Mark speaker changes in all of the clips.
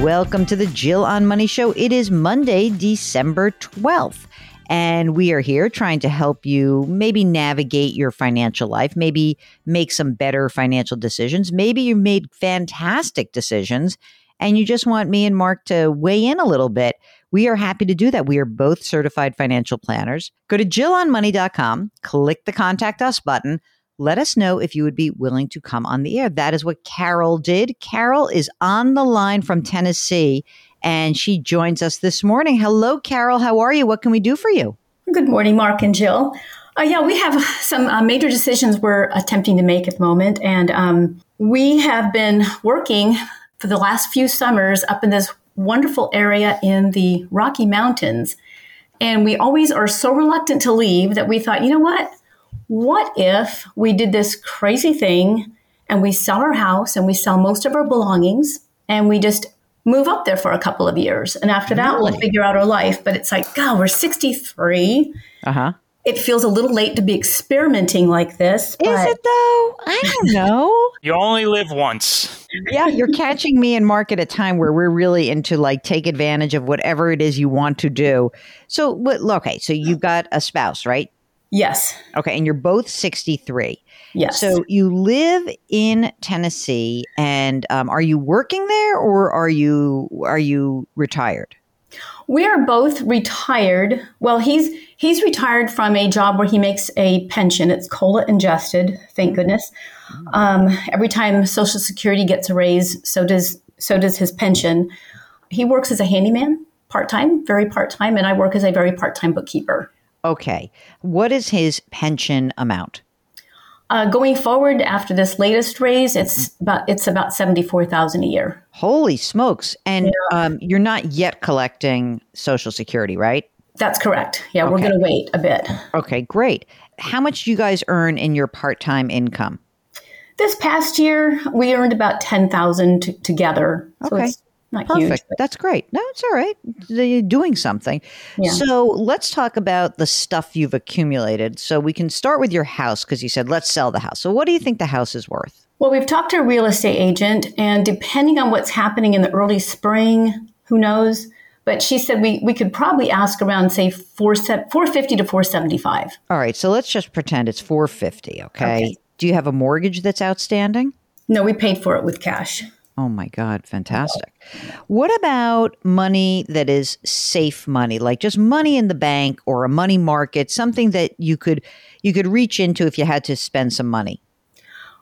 Speaker 1: Welcome to the Jill on Money Show. It is Monday, December 12th. And we are here trying to help you maybe navigate your financial life, maybe make some better financial decisions. Maybe you made fantastic decisions and you just want me and Mark to weigh in a little bit. We are happy to do that. We are both certified financial planners. Go to jillonmoney.com, click the contact us button let us know if you would be willing to come on the air. That is what Carol did. Carol is on the line from Tennessee and she joins us this morning. Hello, Carol. How are you? What can we do for you?
Speaker 2: Good morning, Mark and Jill. Uh, yeah, we have some uh, major decisions we're attempting to make at the moment. And um, we have been working for the last few summers up in this wonderful area in the Rocky Mountains. And we always are so reluctant to leave that we thought, you know what? What if we did this crazy thing and we sell our house and we sell most of our belongings and we just move up there for a couple of years? And after that really? we'll figure out our life. But it's like god we're 63 uh-huh. It feels a little late to be experimenting like this
Speaker 1: is it though? I don't know.
Speaker 3: You only live once.
Speaker 1: Yeah you're catching me and mark at a time where we're really into like take advantage of whatever it is you want to do. So what okay so you've got a spouse right
Speaker 2: Yes.
Speaker 1: Okay. And you're both 63.
Speaker 2: Yes.
Speaker 1: So you live in Tennessee and um, are you working there or are you are you retired?
Speaker 2: We are both retired. Well, he's he's retired from a job where he makes a pension. It's COLA adjusted. thank mm-hmm. goodness. Um, every time Social Security gets a raise, so does so does his pension. He works as a handyman, part time, very part time, and I work as a very part time bookkeeper.
Speaker 1: Okay. What is his pension amount?
Speaker 2: Uh, going forward after this latest raise, it's about it's about seventy four thousand a year.
Speaker 1: Holy smokes! And yeah. um, you're not yet collecting Social Security, right?
Speaker 2: That's correct. Yeah, okay. we're going to wait a bit.
Speaker 1: Okay, great. How much do you guys earn in your part time income?
Speaker 2: This past year, we earned about ten thousand t- together.
Speaker 1: So okay. Not Perfect. Huge, That's great. No, it's all right. You're doing something. Yeah. So let's talk about the stuff you've accumulated. So we can start with your house because you said let's sell the house. So what do you think the house is worth?
Speaker 2: Well, we've talked to a real estate agent, and depending on what's happening in the early spring, who knows? But she said we, we could probably ask around say 4, 450 to 475.
Speaker 1: All right, so let's just pretend it's 450, okay? okay? Do you have a mortgage that's outstanding?
Speaker 2: No, we paid for it with cash.
Speaker 1: Oh my God, fantastic. What about money that is safe money, like just money in the bank or a money market, something that you could you could reach into if you had to spend some money?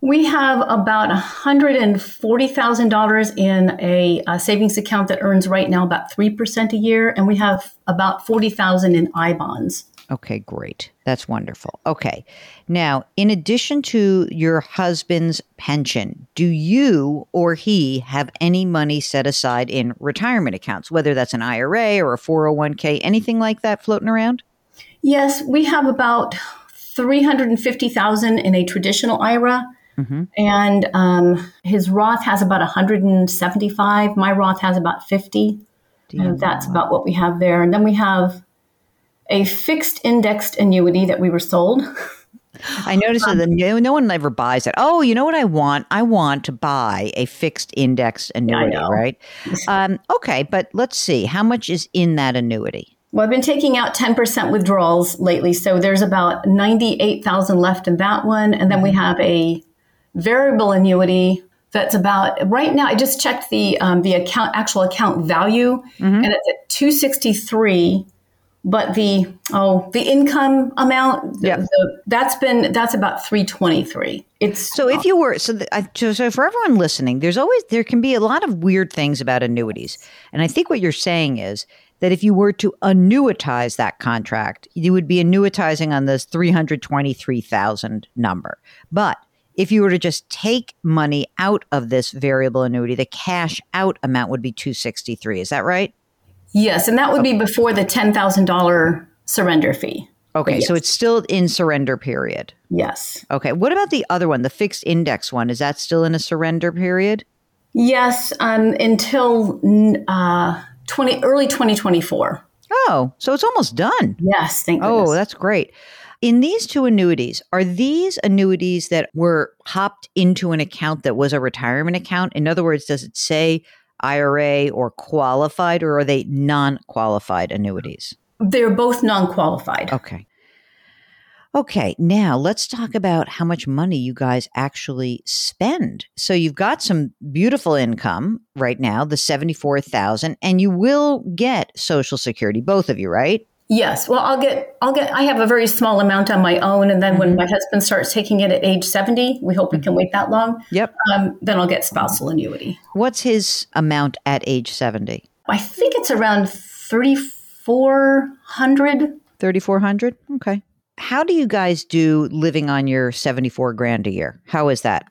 Speaker 2: We have about $140,000 in a, a, savings account that earns right now about 3% a year, and we have about 40,000 in I bonds.
Speaker 1: Okay, great. That's wonderful. Okay. Now, in addition to your husband's pension, do you or he have any money set aside in retirement accounts, whether that's an IRA or a 401k, anything like that floating around?
Speaker 2: Yes, we have about 350,000 in a traditional IRA. Mm-hmm. And um, his Roth has about 175. My Roth has about 50. And that's about what we have there. And then we have a fixed indexed annuity that we were sold.
Speaker 1: I noticed um, that no, no one ever buys it. Oh, you know what I want? I want to buy a fixed indexed annuity, right? Um, okay, but let's see. How much is in that annuity?
Speaker 2: Well, I've been taking out 10% withdrawals lately. So there's about 98,000 left in that one. And then we mm-hmm. have a variable annuity that's about right now. I just checked the um, the account actual account value, mm-hmm. and it's at 263 but the oh the income amount yeah. The, that's been that's about 323 it's
Speaker 1: so if you were so, the, so for everyone listening there's always there can be a lot of weird things about annuities and i think what you're saying is that if you were to annuitize that contract you would be annuitizing on this 323000 number but if you were to just take money out of this variable annuity, the cash out amount would be 263. Is that right?
Speaker 2: Yes, and that would be before the $10,000 surrender fee.
Speaker 1: Okay,
Speaker 2: Yes.
Speaker 1: so it's still in surrender period.
Speaker 2: Yes.
Speaker 1: Okay, what about the other one, the fixed index one? Is that still in a surrender period?
Speaker 2: Yes, um, until uh, 20 early 2024.
Speaker 1: Oh, so it's almost done.
Speaker 2: Yes, thank goodness.
Speaker 1: Oh, that's great. In these two annuities, are these annuities that were hopped into an account that was a retirement account? In other words, does it say IRA or qualified, or are they non qualified annuities?
Speaker 2: They're both non-qualified.
Speaker 1: Okay. Okay, now let's talk about how much money you guys actually spend. So you've got some beautiful income right now, the 74,000, and you will get social security both of you, right?
Speaker 2: Yes. Well, I'll get I'll get I have a very small amount on my own and then when my husband starts taking it at age 70, we hope we can wait that long.
Speaker 1: Yep.
Speaker 2: Um, then I'll get spousal annuity.
Speaker 1: What's his amount at age 70?
Speaker 2: I think it's around 3400.
Speaker 1: 3400? Okay. How do you guys do living on your 74 grand a year? How is that?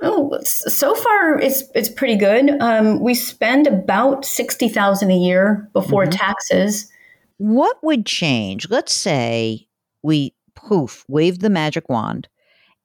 Speaker 2: Oh, so far it's it's pretty good. Um, we spend about 60,000 a year before taxes.
Speaker 1: What would change? Let's say we poof, waved the magic wand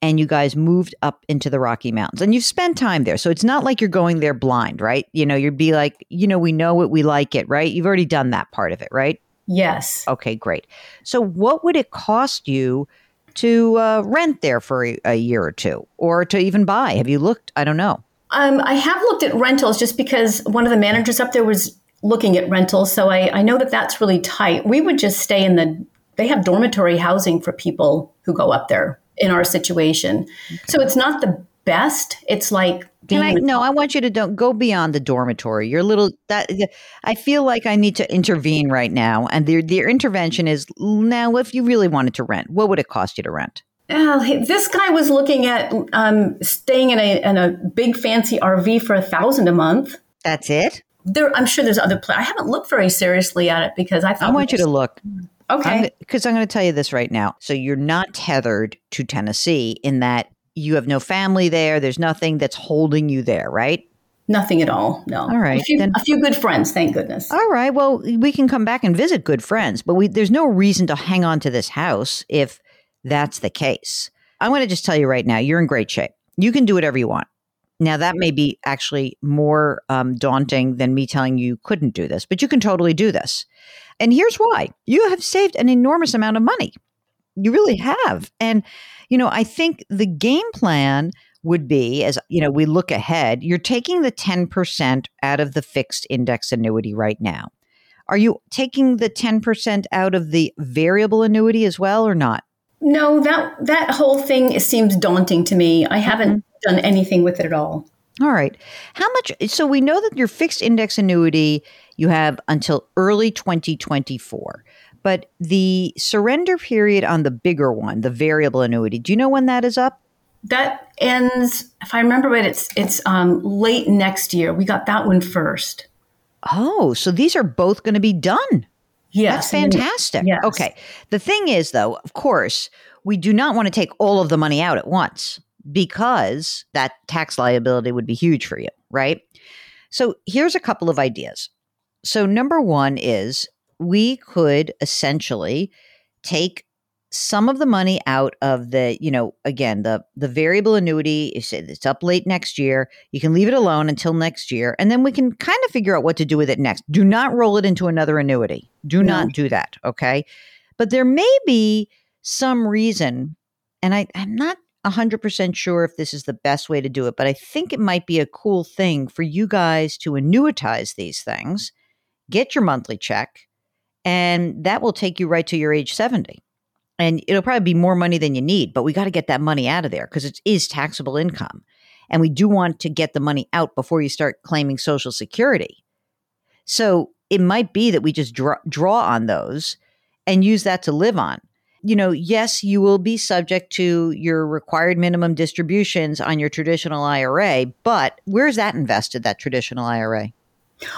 Speaker 1: and you guys moved up into the Rocky Mountains and you've spent time there. So it's not like you're going there blind, right? You know, you'd be like, you know, we know it, we like it, right? You've already done that part of it, right?
Speaker 2: Yes.
Speaker 1: Okay, great. So what would it cost you to uh, rent there for a, a year or two or to even buy? Have you looked? I don't know.
Speaker 2: Um, I have looked at rentals just because one of the managers up there was looking at rentals. So I, I know that that's really tight. We would just stay in the, they have dormitory housing for people who go up there in our situation. So it's not the best. It's like,
Speaker 1: Can I? No, I want you to don't go beyond the dormitory. You're little that. I feel like I need to intervene right now, and their their intervention is now. If you really wanted to rent, what would it cost you to rent?
Speaker 2: Uh, this guy was looking at um, staying in a, in a big fancy RV for a thousand a month.
Speaker 1: That's it.
Speaker 2: There, I'm sure there's other. I haven't looked very seriously at it because I thought
Speaker 1: I want you to look
Speaker 2: Okay,
Speaker 1: because I'm, going to tell you this right now. So you're not tethered to Tennessee in that you have no family there. There's nothing that's holding you there, right?
Speaker 2: nothing at all. No.
Speaker 1: All right,
Speaker 2: A few,
Speaker 1: then-
Speaker 2: a few good friends, thank goodness.
Speaker 1: All right. Well, we can come back and visit good friends, but we, there's no reason to hang on to this house if that's the case. I'm going to just tell you right now, you're in great shape. You can do whatever you want. Now, that may be actually more um, daunting than me telling you couldn't do this, but you can totally do this. And here's why you have saved an enormous amount of money. You really have. And, you know, I think the game plan would be as you know we look ahead you're taking the 10% out of the fixed index annuity right now are you taking the 10% out of the variable annuity as well or not
Speaker 2: No, that that whole thing seems daunting to me. I haven't done anything with it at all.
Speaker 1: all right how much so we know that your fixed index annuity you have until early 2024 but the surrender period on the bigger one the variable annuity do you know when that is up
Speaker 2: That ends, if I remember right, it's it's um, late next year. We got that one first.
Speaker 1: oh so these are both going to be done
Speaker 2: Yes,
Speaker 1: That's fantastic.
Speaker 2: Yes.
Speaker 1: Okay. The thing is, though, of course, we do not want to take all of the money out at once because that tax liability would be huge for you, right? So here's a couple of ideas. So, number one is we could essentially take some of the money out of the, you know, again, the the variable annuity. Said it's up late next year. You can leave it alone until next year, and then we can kind of figure out what to do with it next. Do not roll it into another annuity. Do
Speaker 2: No.
Speaker 1: not do that. Okay. But there may be some reason, and I, I'm not 100% sure if this is the best way to do it, but I think it might be a cool thing for you guys to annuitize these things, get your monthly check, and that will take you right to your age 70 and it'll probably be more money than you need but we got to get that money out of there because it is taxable income and we do want to get the money out before you start claiming social security so it might be that we just draw, draw on those and use that to live on you know yes you will be subject to your required minimum distributions on your traditional ira but where's that invested that traditional ira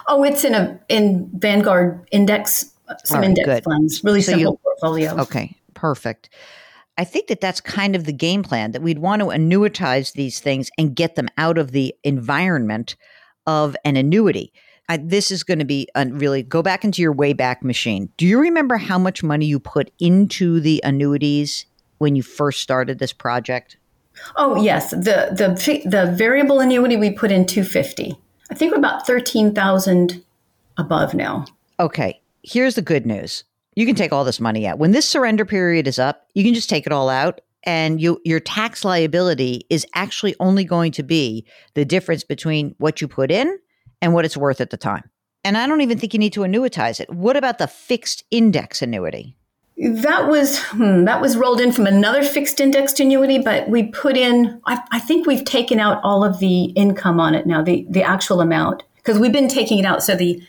Speaker 2: Oh, it's in a in Vanguard index, some
Speaker 1: right,
Speaker 2: index
Speaker 1: good.
Speaker 2: funds. Really
Speaker 1: So
Speaker 2: simple portfolio.
Speaker 1: Okay, perfect. I think that that's kind of the game plan that we'd want to annuitize these things and get them out of the environment of an annuity. I, this is going to be a really go back into your way back machine. Do you remember how much money you put into the annuities when you first started this project?
Speaker 2: Oh yes, the the the variable annuity we put in 250. I think we're about 13,000 above now.
Speaker 1: Okay, here's the good news. You can take all this money out. When this surrender period is up, you can just take it all out and you your tax liability is actually only going to be the difference between what you put in and what it's worth at the time. And I don't even think you need to annuitize it. What about the fixed index annuity?
Speaker 2: That was hmm, that was rolled in from another fixed indexed annuity, but we put in. I, I think we've taken out all of the income on it now, the the actual amount, because we've been taking it out. So the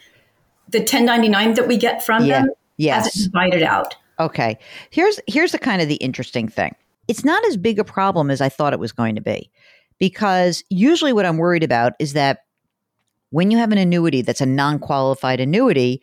Speaker 2: the 1099 that we get from yeah. them yes. has divided out.
Speaker 1: Okay. Here's here's the kind of the interesting thing. It's not as big a problem as I thought it was going to be, because usually what I'm worried about is that when you have an annuity that's a non qualified annuity,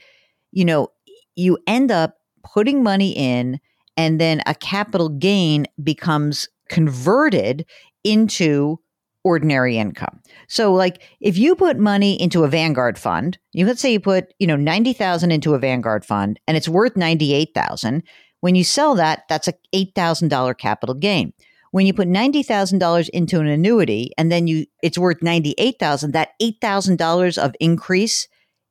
Speaker 1: you know, you end up putting money in and then a capital gain becomes converted into ordinary income. So like if you put money into a Vanguard fund, you let's say you put, you know, 90,000 into a Vanguard fund and it's worth 98,000, when you sell that, that's a $8,000 capital gain. When you put $90,000 into an annuity and then you it's worth 98,000, that $8,000 of increase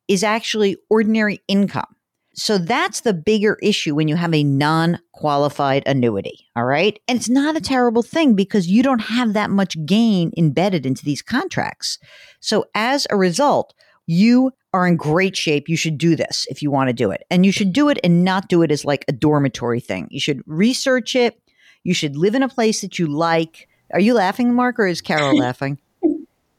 Speaker 1: is actually ordinary income. So that's the bigger issue when you have a non qualified annuity. All right. And it's not a mm-hmm. terrible thing because you don't have that much gain embedded into these contracts. So as a result, you are in great shape. You should do this if you want to do it. And you should do it and not do it as like a dormitory thing. You should research it. You should live in a place that you like. Are you laughing, Mark, or is Carol laughing?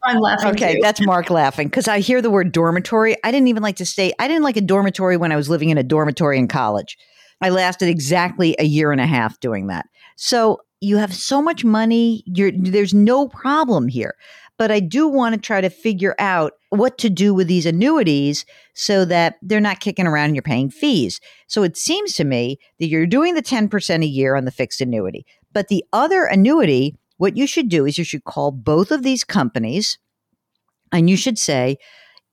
Speaker 2: I'm laughing.
Speaker 1: Okay,
Speaker 2: too.
Speaker 1: that's Mark laughing because I hear the word dormitory. I didn't even like to stay. I didn't like a dormitory when I was living in a dormitory in college. I lasted exactly a year and a half doing that. So you have so much money. You're, there's no problem here. But I do want to try to figure out what to do with these annuities so that they're not kicking around and you're paying fees. So it seems to me that you're doing the 10% a year on the fixed annuity. But the other annuity what you should do is you should call both of these companies and you should say,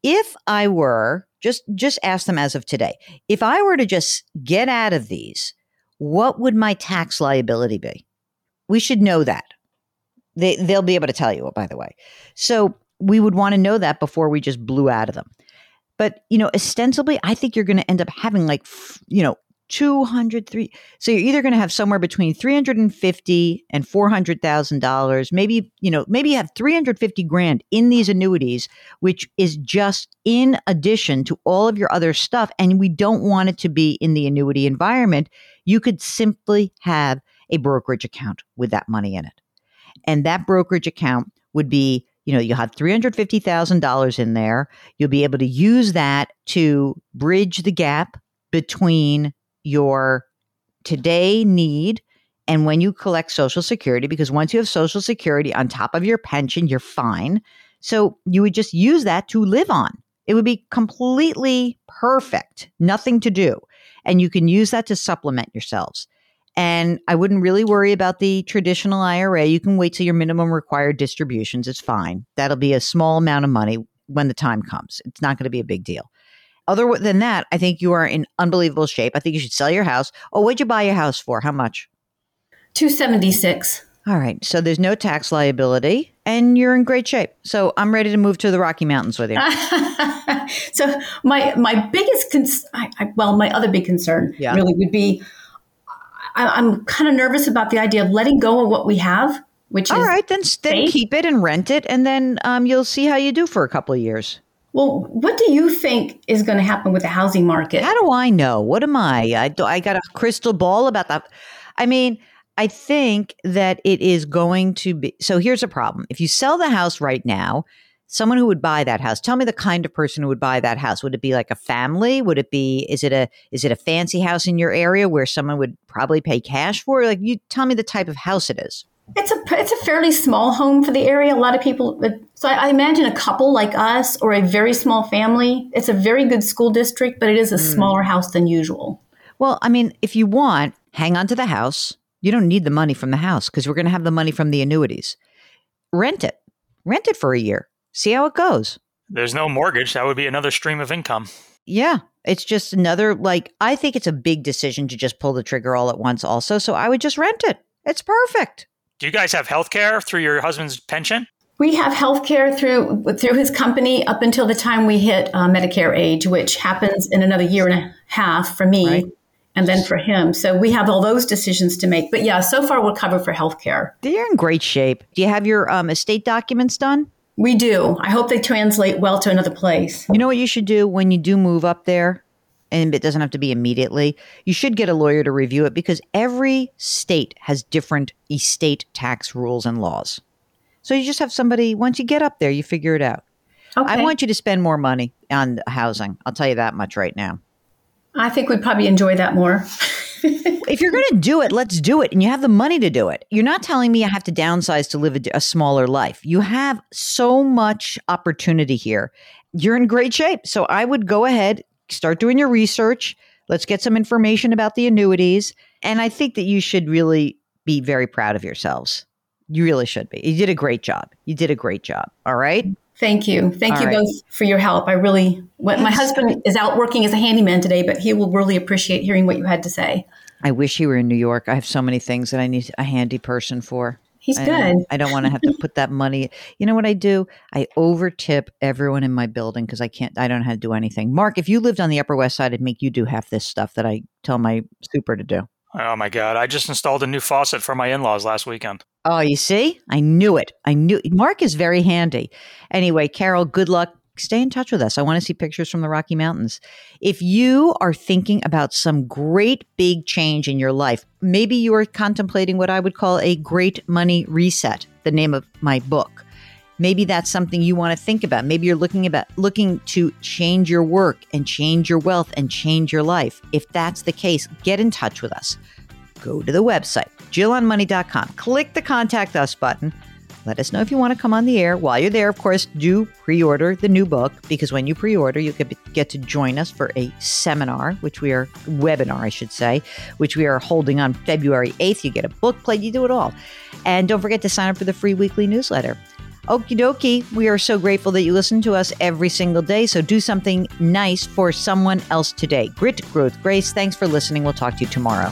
Speaker 1: if I were just just ask them as of today, if I were to just get out of these, what would my tax liability be? We should know that. They they'll be able to tell you by the way. So we would want to know that before we just blew out of them. But, you know, ostensibly, I think you're going to end up having like, you know, 200 3 so you're either going to have somewhere between 350 and 400,000 dollars maybe you know maybe you have 350 grand in these annuities which is just in addition to all of your other stuff and we don't want it to be in the annuity environment you could simply have a brokerage account with that money in it and that brokerage account would be you know, you'll have $350,000 in there. You'll be able to use that to bridge the gap between your today need and when you collect Social Security, because once you have Social Security on top of your pension, you're fine. So you would just use that to live on. It would be completely perfect, nothing to do. And you can use that to supplement yourselves. And I wouldn't really worry about the traditional IRA. You can wait till your minimum required distributions. It's fine. That'll be a small amount of money when the time comes. It's not going to be a big deal. Other than that, I think you are in unbelievable shape. I think you should sell your house. Oh, what'd you buy your house for? How much?
Speaker 2: 276.
Speaker 1: All right. So there's no tax liability and you're in great shape. So I'm ready to move to the Rocky Mountains with you.
Speaker 2: so my my biggest concern, well, my other big concern yeah. really would be I, am kind of nervous about the idea of letting go of what we have, which
Speaker 1: all right. Then then keep it and rent it, and then um, you'll see how you do for a couple of years.
Speaker 2: Well, what do you think is going to happen with the housing market?
Speaker 1: How do I know? What am I? I, do, I got a crystal ball about that. I mean, I think that it is going to be. So here's a problem. If you sell the house right now, someone who would buy that house, tell me the kind of person who would buy that house. Would it be like a family? Would it be, is it a, is it a fancy house in your area where someone would probably pay cash for? Like you tell me the type of house it is.
Speaker 2: It's a it's a fairly small home for the area. A lot of people. So I, I, imagine a couple like us or a very small family. It's a very good school district, but it is a mm. smaller house than usual.
Speaker 1: Well, I mean, if you want, hang on to the house, You don't need the money from the house because we're going to have the money from the annuities. Rent it. Rent it for a year. See how it goes.
Speaker 3: There's no mortgage. That would be another stream of income.
Speaker 1: Yeah. It's just another, like, I think it's a big decision to just pull the trigger all at once, also. So I would just rent it. It's perfect.
Speaker 3: Do you guys have health care through your husband's pension?
Speaker 2: We have health care through through his company up until the time we hit uh, Medicare age, which happens in another year and a half for me, right. and then for him. So we have all those decisions to make. But yeah, so far we're covered for health care.
Speaker 1: You're in great shape. Do you have your um, estate documents done?
Speaker 2: We do. I hope they translate well to another place.
Speaker 1: You know what you should do when you do move up there? And it doesn't have to be immediately. You should get a lawyer to review it because every state has different estate tax rules and laws. So you just have somebody, once you get up there, you figure it out. Okay. I want you to spend more money on housing. I'll tell you that much right now.
Speaker 2: I think we'd probably enjoy that more.
Speaker 1: if you're going to do it, let's do it. And you have the money to do it. You're not telling me I have to downsize to live a, a smaller life. You have so much opportunity here. You're in great shape. So I would go ahead, start doing your research. Let's get some information about the annuities. And I think that you should really be very proud of yourselves. You really should be. You did a great job. You did a great job. All right.
Speaker 2: Thank you. Thank All you right. both for your help. I really, what, my husband is out working as a handyman today, but he will really appreciate hearing what you had to say.
Speaker 1: I wish he were in New York. I have so many things that I need a handy person for.
Speaker 2: He's
Speaker 1: I,
Speaker 2: good.
Speaker 1: I don't want to have to put that money. You know what I do? I overtip everyone in my building because I can't, I don't know how to do anything. Mark, if you lived on the Upper West Side, I'd make you do half this stuff that I tell my super to do.
Speaker 3: Oh my God. I just installed a new faucet for my in laws last weekend.
Speaker 1: Oh, you see? I knew it. I knew Mark is very handy. Anyway, Carol, good luck. Stay in touch with us. I want to see pictures from the Rocky Mountains. If you are thinking about some great big change in your life, maybe you are contemplating what I would call a great money reset, the name of my book. Maybe that's something you want to think about. Maybe you're looking about looking to change your work and change your wealth and change your life. If that's the case, get in touch with us go to the website, jillonmoney.com, click the contact us button. Let us know if you want to come on the air. While you're there, of course, do pre order the new book because when you pre order, you get to join us for a seminar, which we are, webinar, I should say, which we are holding on February 8th. You get a book plate, you do it all. And don't forget to sign up for the free weekly newsletter. Okie dokie. We are so grateful that you listen to us every single day. So do something nice for someone else today. Grit, growth, grace. Thanks for listening. We'll talk to you tomorrow.